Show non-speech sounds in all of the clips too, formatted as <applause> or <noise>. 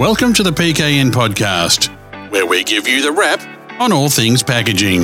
Welcome to the PKN podcast, where we give you the wrap on all things packaging.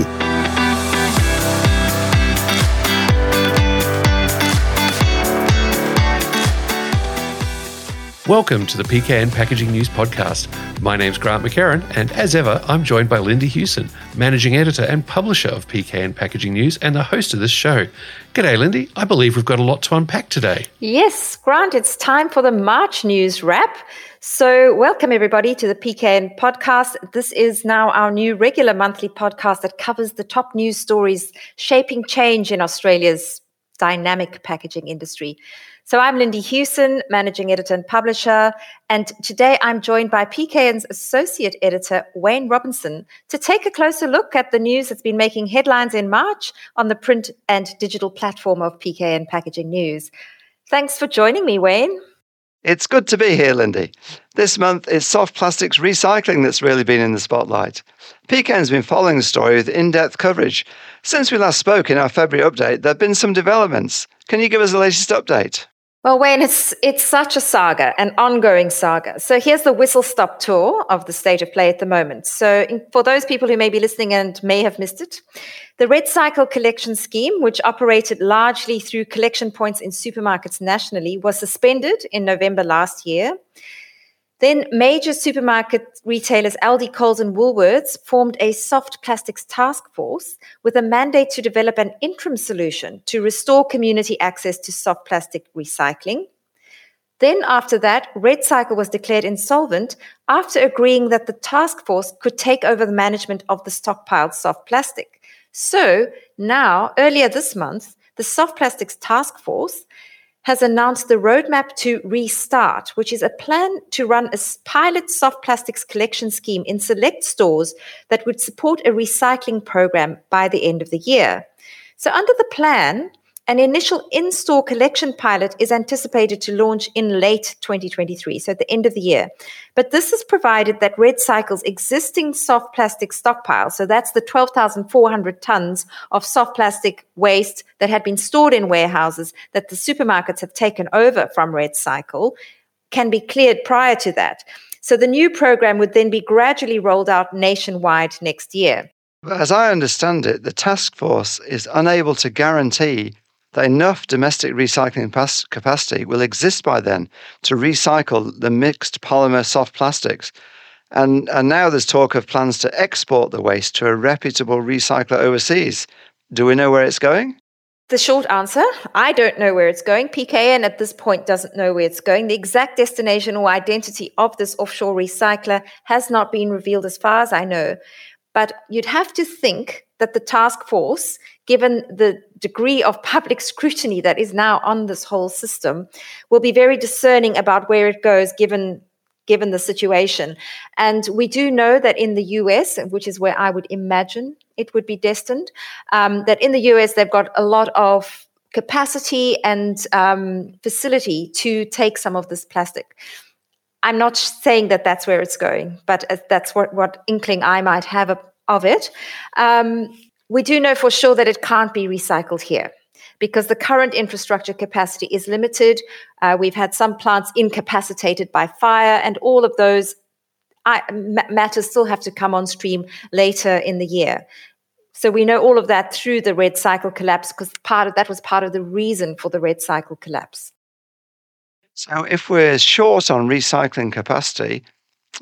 Welcome to the PKN Packaging News Podcast. My name's Grant McHerron, and as ever, I'm joined by Lindy Hughson, Managing Editor and Publisher of PKN Packaging News and the host of this show. G'day, Lindy. I believe we've got a lot to unpack today. Yes, Grant, it's time for the March news wrap. So, welcome everybody to the PKN podcast. This is now our new regular monthly podcast that covers the top news stories shaping change in Australia's dynamic packaging industry. So I'm Lindy Hughson, managing editor and publisher, and today I'm joined by PKN's associate editor, Wayne Robinson, to take a closer look at the news that's been making headlines in March on the print and digital platform of PKN Packaging News. Thanks for joining me, Wayne. It's good to be here, Lindy. This month, it's soft plastics recycling that's really been in the spotlight. PKN's been following the story with in depth coverage. Since we last spoke in our February update, there have been some developments. Can you give us the latest update? Well, Wayne, it's it's such a saga, an ongoing saga. So here's the whistle stop tour of the state of play at the moment. So in, for those people who may be listening and may have missed it, the Red Cycle collection scheme, which operated largely through collection points in supermarkets nationally, was suspended in November last year. Then major supermarket retailers Aldi, Coles and Woolworths formed a soft plastics task force with a mandate to develop an interim solution to restore community access to soft plastic recycling. Then after that, Red Cycle was declared insolvent after agreeing that the task force could take over the management of the stockpiled soft plastic. So now, earlier this month, the soft plastics task force has announced the roadmap to restart, which is a plan to run a pilot soft plastics collection scheme in select stores that would support a recycling program by the end of the year. So, under the plan, an initial in store collection pilot is anticipated to launch in late 2023, so at the end of the year. But this is provided that Red Cycle's existing soft plastic stockpile, so that's the 12,400 tons of soft plastic waste that had been stored in warehouses that the supermarkets have taken over from Red Cycle, can be cleared prior to that. So the new program would then be gradually rolled out nationwide next year. As I understand it, the task force is unable to guarantee that enough domestic recycling capacity will exist by then to recycle the mixed polymer soft plastics. And, and now there's talk of plans to export the waste to a reputable recycler overseas. Do we know where it's going? The short answer I don't know where it's going. PKN at this point doesn't know where it's going. The exact destination or identity of this offshore recycler has not been revealed as far as I know. But you'd have to think that the task force, given the degree of public scrutiny that is now on this whole system, will be very discerning about where it goes given given the situation. And we do know that in the US, which is where I would imagine it would be destined, um, that in the US they've got a lot of capacity and um, facility to take some of this plastic. I'm not saying that that's where it's going, but that's what, what inkling I might have of it. Um, we do know for sure that it can't be recycled here because the current infrastructure capacity is limited. Uh, we've had some plants incapacitated by fire, and all of those I, matters still have to come on stream later in the year. So we know all of that through the red cycle collapse because part of that was part of the reason for the red cycle collapse. So if we're short on recycling capacity,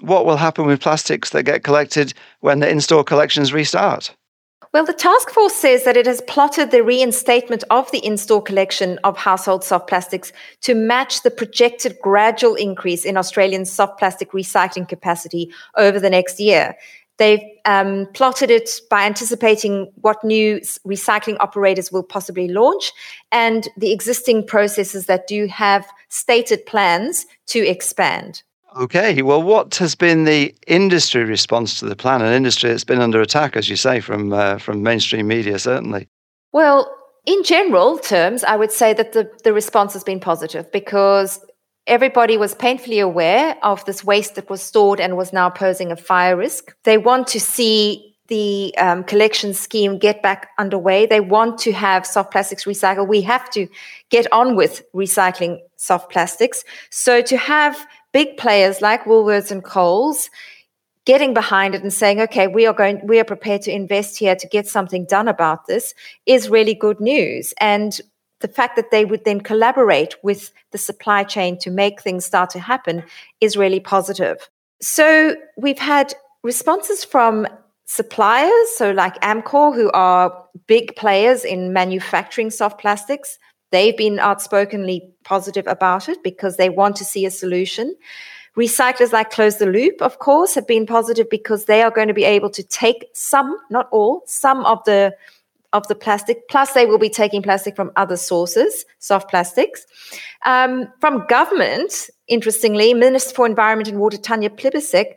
what will happen with plastics that get collected when the in store collections restart? Well, the task force says that it has plotted the reinstatement of the in store collection of household soft plastics to match the projected gradual increase in Australian soft plastic recycling capacity over the next year. They've um, plotted it by anticipating what new recycling operators will possibly launch and the existing processes that do have stated plans to expand. Okay, well, what has been the industry response to the plan? An industry that's been under attack, as you say, from uh, from mainstream media, certainly. Well, in general terms, I would say that the, the response has been positive because everybody was painfully aware of this waste that was stored and was now posing a fire risk. They want to see the um, collection scheme get back underway. They want to have soft plastics recycled. We have to get on with recycling soft plastics. So to have big players like Woolworths and Coles getting behind it and saying, okay, we are going, we are prepared to invest here to get something done about this is really good news. And the fact that they would then collaborate with the supply chain to make things start to happen is really positive. So we've had responses from suppliers, so like Amcor, who are big players in manufacturing soft plastics. They've been outspokenly positive about it because they want to see a solution. Recyclers like Close the Loop, of course, have been positive because they are going to be able to take some, not all, some of the of the plastic. Plus, they will be taking plastic from other sources, soft plastics. Um, from government, interestingly, Minister for Environment and Water Tanya Plibersek,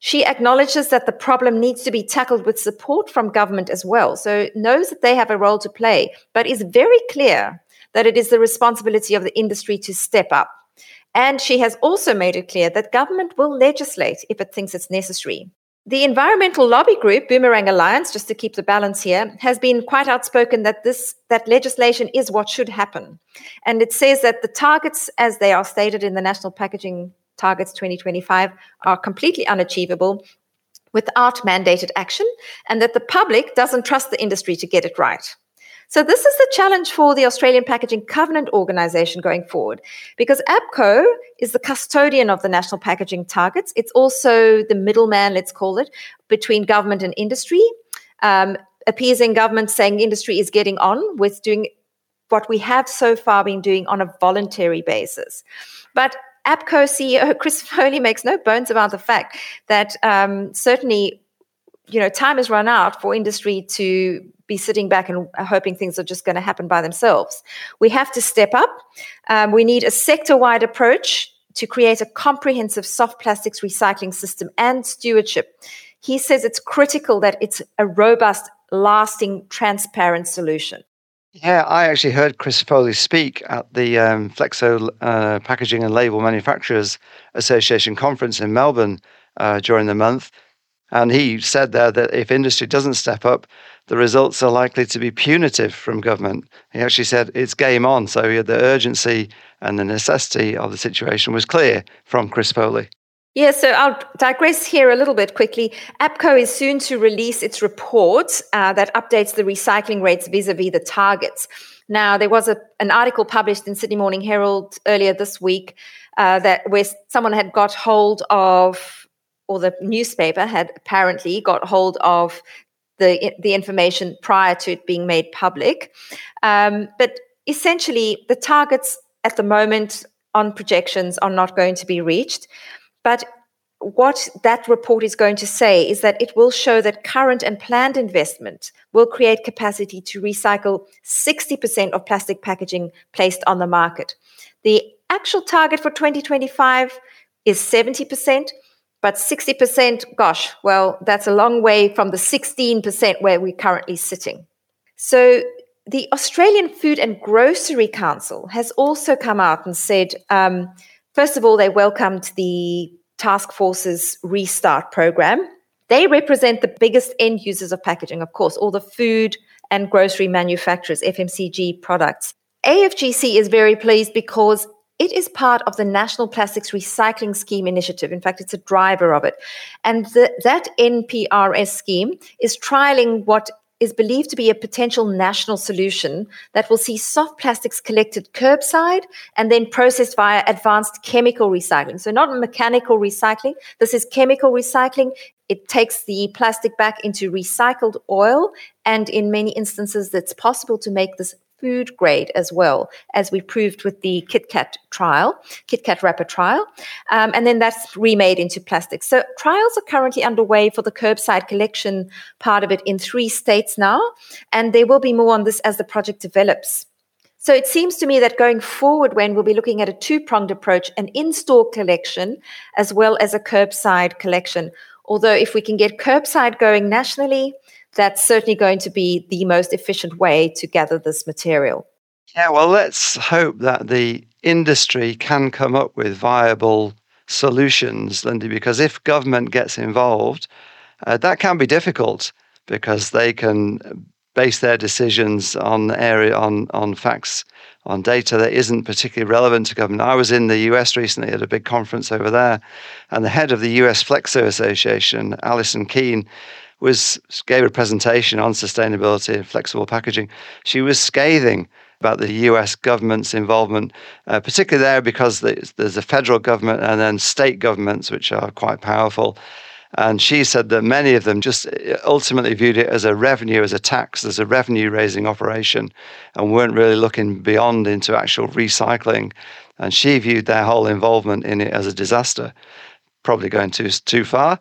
she acknowledges that the problem needs to be tackled with support from government as well. So knows that they have a role to play, but is very clear that it is the responsibility of the industry to step up. And she has also made it clear that government will legislate if it thinks it's necessary. The environmental lobby group, Boomerang Alliance, just to keep the balance here, has been quite outspoken that this that legislation is what should happen. And it says that the targets, as they are stated in the National Packaging Targets 2025, are completely unachievable without mandated action, and that the public doesn't trust the industry to get it right. So, this is the challenge for the Australian Packaging Covenant Organisation going forward, because APCO is the custodian of the national packaging targets. It's also the middleman, let's call it, between government and industry, um, appeasing government saying industry is getting on with doing what we have so far been doing on a voluntary basis. But APCO CEO <laughs> Chris Foley makes no bones about the fact that um, certainly, you know, time has run out for industry to be sitting back and hoping things are just going to happen by themselves. We have to step up. Um, we need a sector wide approach to create a comprehensive soft plastics recycling system and stewardship. He says it's critical that it's a robust, lasting, transparent solution. Yeah, I actually heard Chris Foley speak at the um, Flexo uh, Packaging and Label Manufacturers Association conference in Melbourne uh, during the month. And he said there that if industry doesn't step up, the results are likely to be punitive from government. He actually said it's game on. So the urgency and the necessity of the situation was clear from Chris Foley. Yeah, so I'll digress here a little bit quickly. APCO is soon to release its report uh, that updates the recycling rates vis a vis the targets. Now, there was a, an article published in Sydney Morning Herald earlier this week uh, that where someone had got hold of, or the newspaper had apparently got hold of the the information prior to it being made public. Um, but essentially, the targets at the moment on projections are not going to be reached. But what that report is going to say is that it will show that current and planned investment will create capacity to recycle 60% of plastic packaging placed on the market. The actual target for 2025 is 70%, but 60%, gosh, well, that's a long way from the 16% where we're currently sitting. So the Australian Food and Grocery Council has also come out and said, um, first of all, they welcomed the task force's restart program. They represent the biggest end users of packaging, of course, all the food and grocery manufacturers, FMCG products. AFGC is very pleased because it is part of the National Plastics Recycling Scheme initiative. In fact, it's a driver of it. And the, that NPRS scheme is trialing what is believed to be a potential national solution that will see soft plastics collected curbside and then processed via advanced chemical recycling. So, not mechanical recycling, this is chemical recycling. It takes the plastic back into recycled oil, and in many instances, it's possible to make this food grade as well, as we proved with the KitKat trial, KitKat wrapper trial. Um, and then that's remade into plastic. So trials are currently underway for the curbside collection part of it in three states now. And there will be more on this as the project develops. So it seems to me that going forward, when we'll be looking at a two pronged approach, an in store collection as well as a curbside collection. Although, if we can get curbside going nationally, that's certainly going to be the most efficient way to gather this material. Yeah, well, let's hope that the industry can come up with viable solutions, Lindy, because if government gets involved, uh, that can be difficult because they can base their decisions on area on on facts on data that isn't particularly relevant to government. I was in the US recently at a big conference over there, and the head of the US Flexo Association, Alison Keane, was gave a presentation on sustainability and flexible packaging. She was scathing about the US government's involvement, uh, particularly there because there's a federal government and then state governments, which are quite powerful. And she said that many of them just uh, ultimately viewed it as a revenue, as a tax, as a revenue raising operation, and weren't really looking beyond into actual recycling. And she viewed their whole involvement in it as a disaster, probably going too, too far.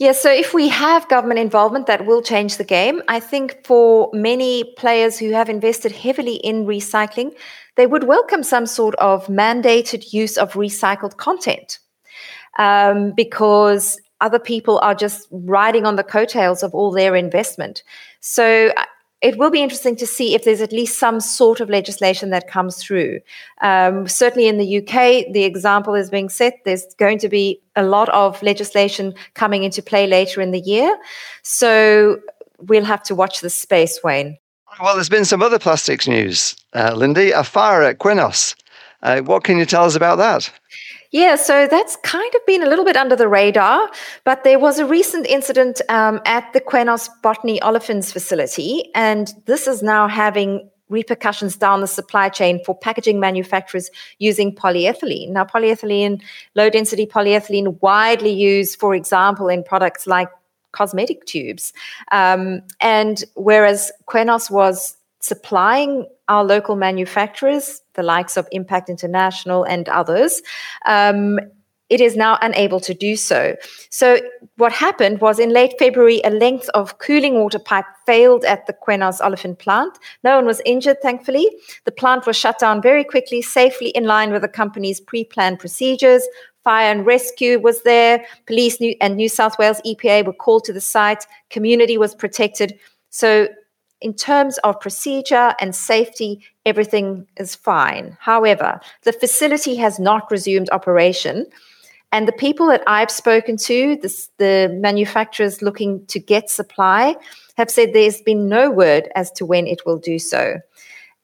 Yeah, so if we have government involvement, that will change the game. I think for many players who have invested heavily in recycling, they would welcome some sort of mandated use of recycled content um, because other people are just riding on the coattails of all their investment. So uh, it will be interesting to see if there's at least some sort of legislation that comes through. Um, certainly in the UK, the example is being set. There's going to be a lot of legislation coming into play later in the year. So we'll have to watch this space, Wayne. Well, there's been some other plastics news, uh, Lindy. A fire at Qenos. Uh, what can you tell us about that? Yeah, so that's kind of been a little bit under the radar, but there was a recent incident um, at the Qenos Botany Olefins facility, and this is now having repercussions down the supply chain for packaging manufacturers using polyethylene. Now, polyethylene, low density polyethylene, widely used, for example, in products like cosmetic tubes. Um, and whereas Qenos was supplying our local manufacturers, the likes of Impact International and others, um, it is now unable to do so. So, what happened was in late February, a length of cooling water pipe failed at the Qenos Olefin plant. No one was injured, thankfully. The plant was shut down very quickly, safely in line with the company's pre planned procedures. Fire and rescue was there. Police and New South Wales EPA were called to the site. Community was protected. So, in terms of procedure and safety, everything is fine. However, the facility has not resumed operation. And the people that I've spoken to, this, the manufacturers looking to get supply, have said there's been no word as to when it will do so.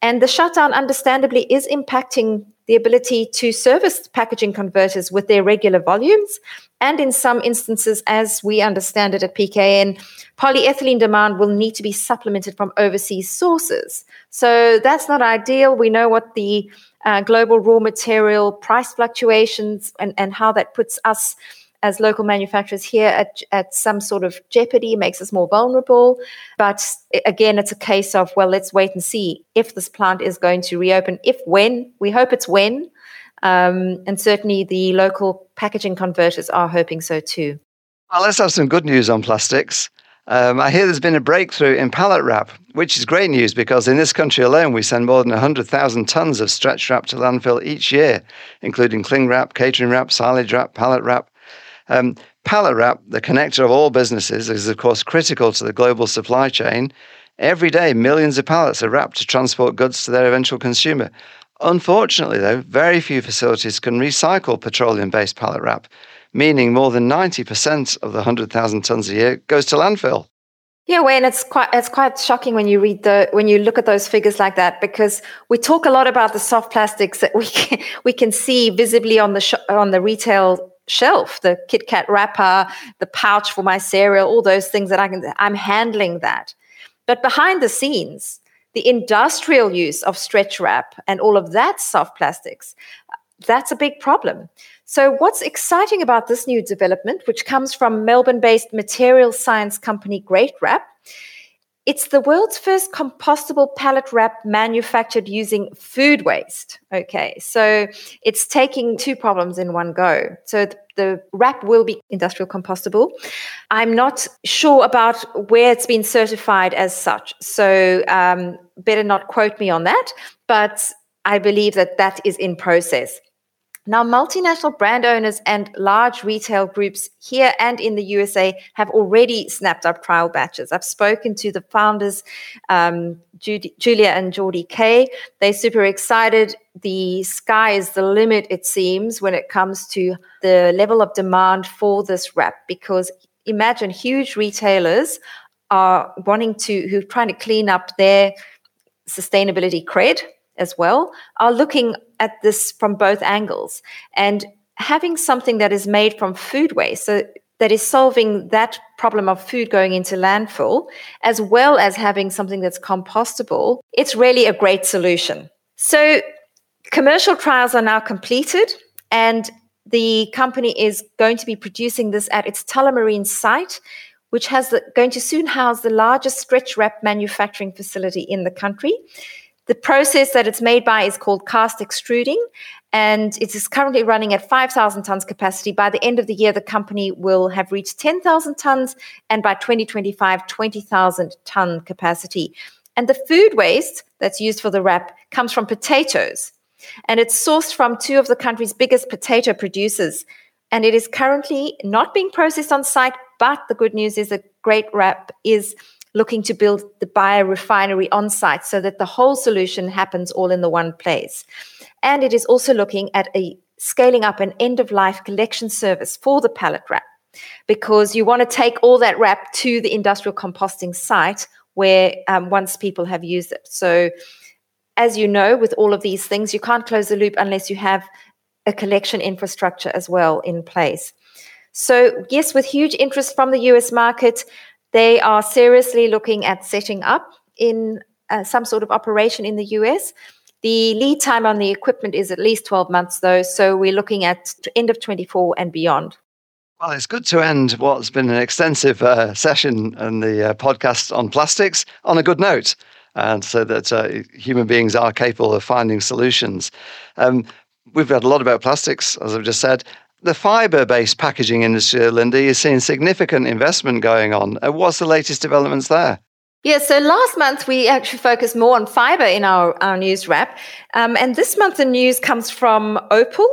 And the shutdown, understandably, is impacting the ability to service packaging converters with their regular volumes. And in some instances, as we understand it at PKN, polyethylene demand will need to be supplemented from overseas sources. So that's not ideal. We know what the uh, global raw material price fluctuations and, and how that puts us as local manufacturers here at, at some sort of jeopardy, makes us more vulnerable. But again, it's a case of, well, let's wait and see if this plant is going to reopen. If when, we hope it's when. Um, and certainly the local packaging converters are hoping so too. Well, let's have some good news on plastics. Um, I hear there's been a breakthrough in pallet wrap, which is great news because in this country alone, we send more than 100,000 tons of stretch wrap to landfill each year, including cling wrap, catering wrap, silage wrap, pallet wrap. Um, pallet wrap, the connector of all businesses, is of course critical to the global supply chain. Every day, millions of pallets are wrapped to transport goods to their eventual consumer. Unfortunately, though, very few facilities can recycle petroleum based pallet wrap meaning more than 90% of the 100,000 tons a year goes to landfill. Yeah, Wayne, it's quite it's quite shocking when you read the when you look at those figures like that because we talk a lot about the soft plastics that we can, we can see visibly on the sh- on the retail shelf, the Kit Kat wrapper, the pouch for my cereal, all those things that I can I'm handling that. But behind the scenes, the industrial use of stretch wrap and all of that soft plastics, that's a big problem. So, what's exciting about this new development, which comes from Melbourne based material science company Great Wrap, it's the world's first compostable pallet wrap manufactured using food waste. Okay, so it's taking two problems in one go. So the wrap will be industrial compostable. I'm not sure about where it's been certified as such. So um, better not quote me on that, but I believe that that is in process. Now, multinational brand owners and large retail groups here and in the USA have already snapped up trial batches. I've spoken to the founders, um, Judy, Julia and Jordy Kay. They're super excited. The sky is the limit, it seems, when it comes to the level of demand for this wrap. Because imagine huge retailers are wanting to, who are trying to clean up their sustainability cred as well, are looking at this from both angles. And having something that is made from food waste, so that is solving that problem of food going into landfill, as well as having something that's compostable, it's really a great solution. So, commercial trials are now completed, and the company is going to be producing this at its Tullamarine site, which has the, going to soon house the largest stretch wrap manufacturing facility in the country. The process that it's made by is called cast extruding, and it is currently running at 5,000 tons capacity. By the end of the year, the company will have reached 10,000 tons, and by 2025, 20,000 ton capacity. And the food waste that's used for the wrap comes from potatoes, and it's sourced from two of the country's biggest potato producers. And it is currently not being processed on site, but the good news is that Great Wrap is looking to build the biorefinery on site so that the whole solution happens all in the one place. And it is also looking at a scaling up an end of life collection service for the pallet wrap because you want to take all that wrap to the industrial composting site where um, once people have used it. So, as you know, with all of these things, you can't close the loop unless you have a collection infrastructure as well in place. So, yes, with huge interest from the US market, they are seriously looking at setting up in uh, some sort of operation in the US. The lead time on the equipment is at least 12 months, though, so we're looking at end of 24 and beyond. Well, it's good to end what's been an extensive uh, session and the uh, podcast on plastics on a good note, and so that uh, human beings are capable of finding solutions. Um, we've read a lot about plastics, as I've just said. The fiber based packaging industry, Lindy, is seeing significant investment going on. Uh, what's the latest developments there? Yeah, so last month we actually focused more on fiber in our, our news wrap. Um, and this month the news comes from Opal.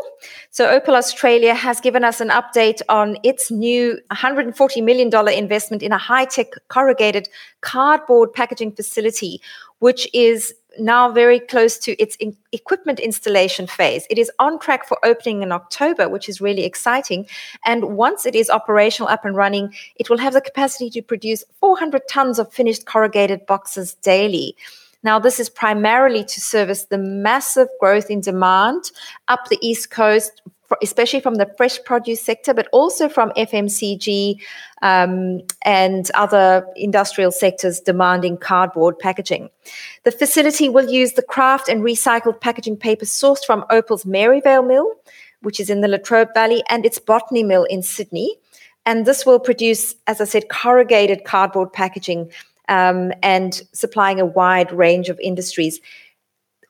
So Opal Australia has given us an update on its new $140 million investment in a high tech corrugated cardboard packaging facility, which is now very close to its in- equipment installation phase. It is on track for opening in October, which is really exciting. And once it is operational, up and running, it will have the capacity to produce 400 tons of finished corrugated boxes daily. Now, this is primarily to service the massive growth in demand up the East Coast especially from the fresh produce sector, but also from FMCG um, and other industrial sectors demanding cardboard packaging. The facility will use the kraft and recycled packaging paper sourced from Opal's Maryvale mill, which is in the Latrobe Valley, and its Botany mill in Sydney. And this will produce, as I said, corrugated cardboard packaging um, and supplying a wide range of industries.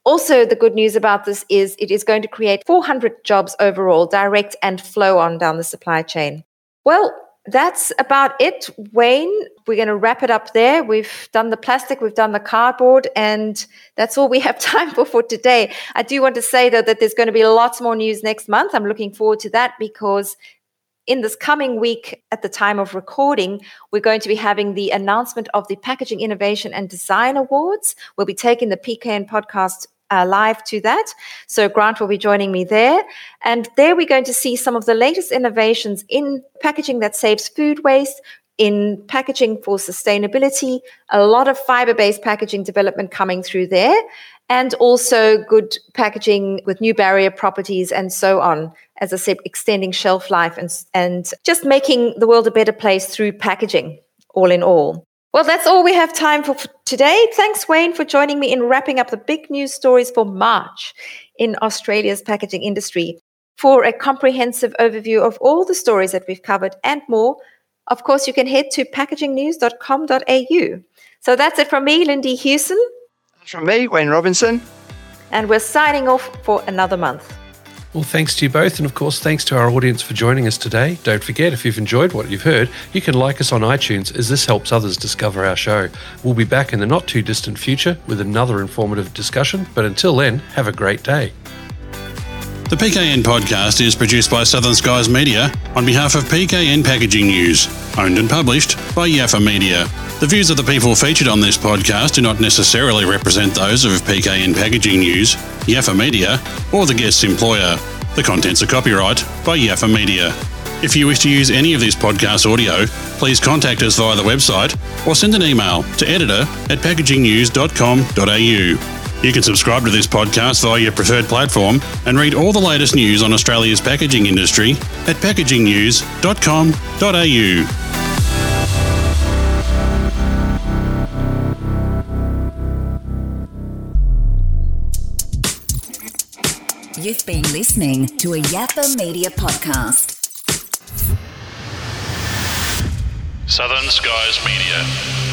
Also, the good news about this is it is going to create 400 jobs overall, direct and flow on down the supply chain. Well, that's about it, Wayne. We're going to wrap it up there. We've done the plastic, we've done the cardboard, and that's all we have <laughs> time for for today. I do want to say, though, that there's going to be lots more news next month. I'm looking forward to that because in this coming week, at the time of recording, we're going to be having the announcement of the Packaging Innovation and Design Awards. We'll be taking the PKN podcast uh, live to that. So Grant will be joining me there. And there we're going to see some of the latest innovations in packaging that saves food waste, in packaging for sustainability, a lot of fiber based packaging development coming through there, and also good packaging with new barrier properties and so on. As I said, extending shelf life and, and just making the world a better place through packaging, all in all. Well, that's all we have time for today. Thanks, Wayne, for joining me in wrapping up the big news stories for March in Australia's packaging industry. For a comprehensive overview of all the stories that we've covered and more, of course, you can head to packagingnews.com.au. So that's it from me, Lindy Hughson. From me, Wayne Robinson. And we're signing off for another month. Well, thanks to you both, and of course, thanks to our audience for joining us today. Don't forget, if you've enjoyed what you've heard, you can like us on iTunes as this helps others discover our show. We'll be back in the not too distant future with another informative discussion, but until then, have a great day. The PKN podcast is produced by Southern Skies Media on behalf of PKN Packaging News, owned and published by Yaffa Media. The views of the people featured on this podcast do not necessarily represent those of PKN Packaging News, Yaffa Media, or the guest's employer. The contents are copyright by Yaffa Media. If you wish to use any of this podcast audio, please contact us via the website or send an email to editor at packagingnews.com.au. You can subscribe to this podcast via your preferred platform and read all the latest news on Australia's packaging industry at packagingnews.com.au. You've been listening to a Yaffa Media podcast. Southern Skies Media.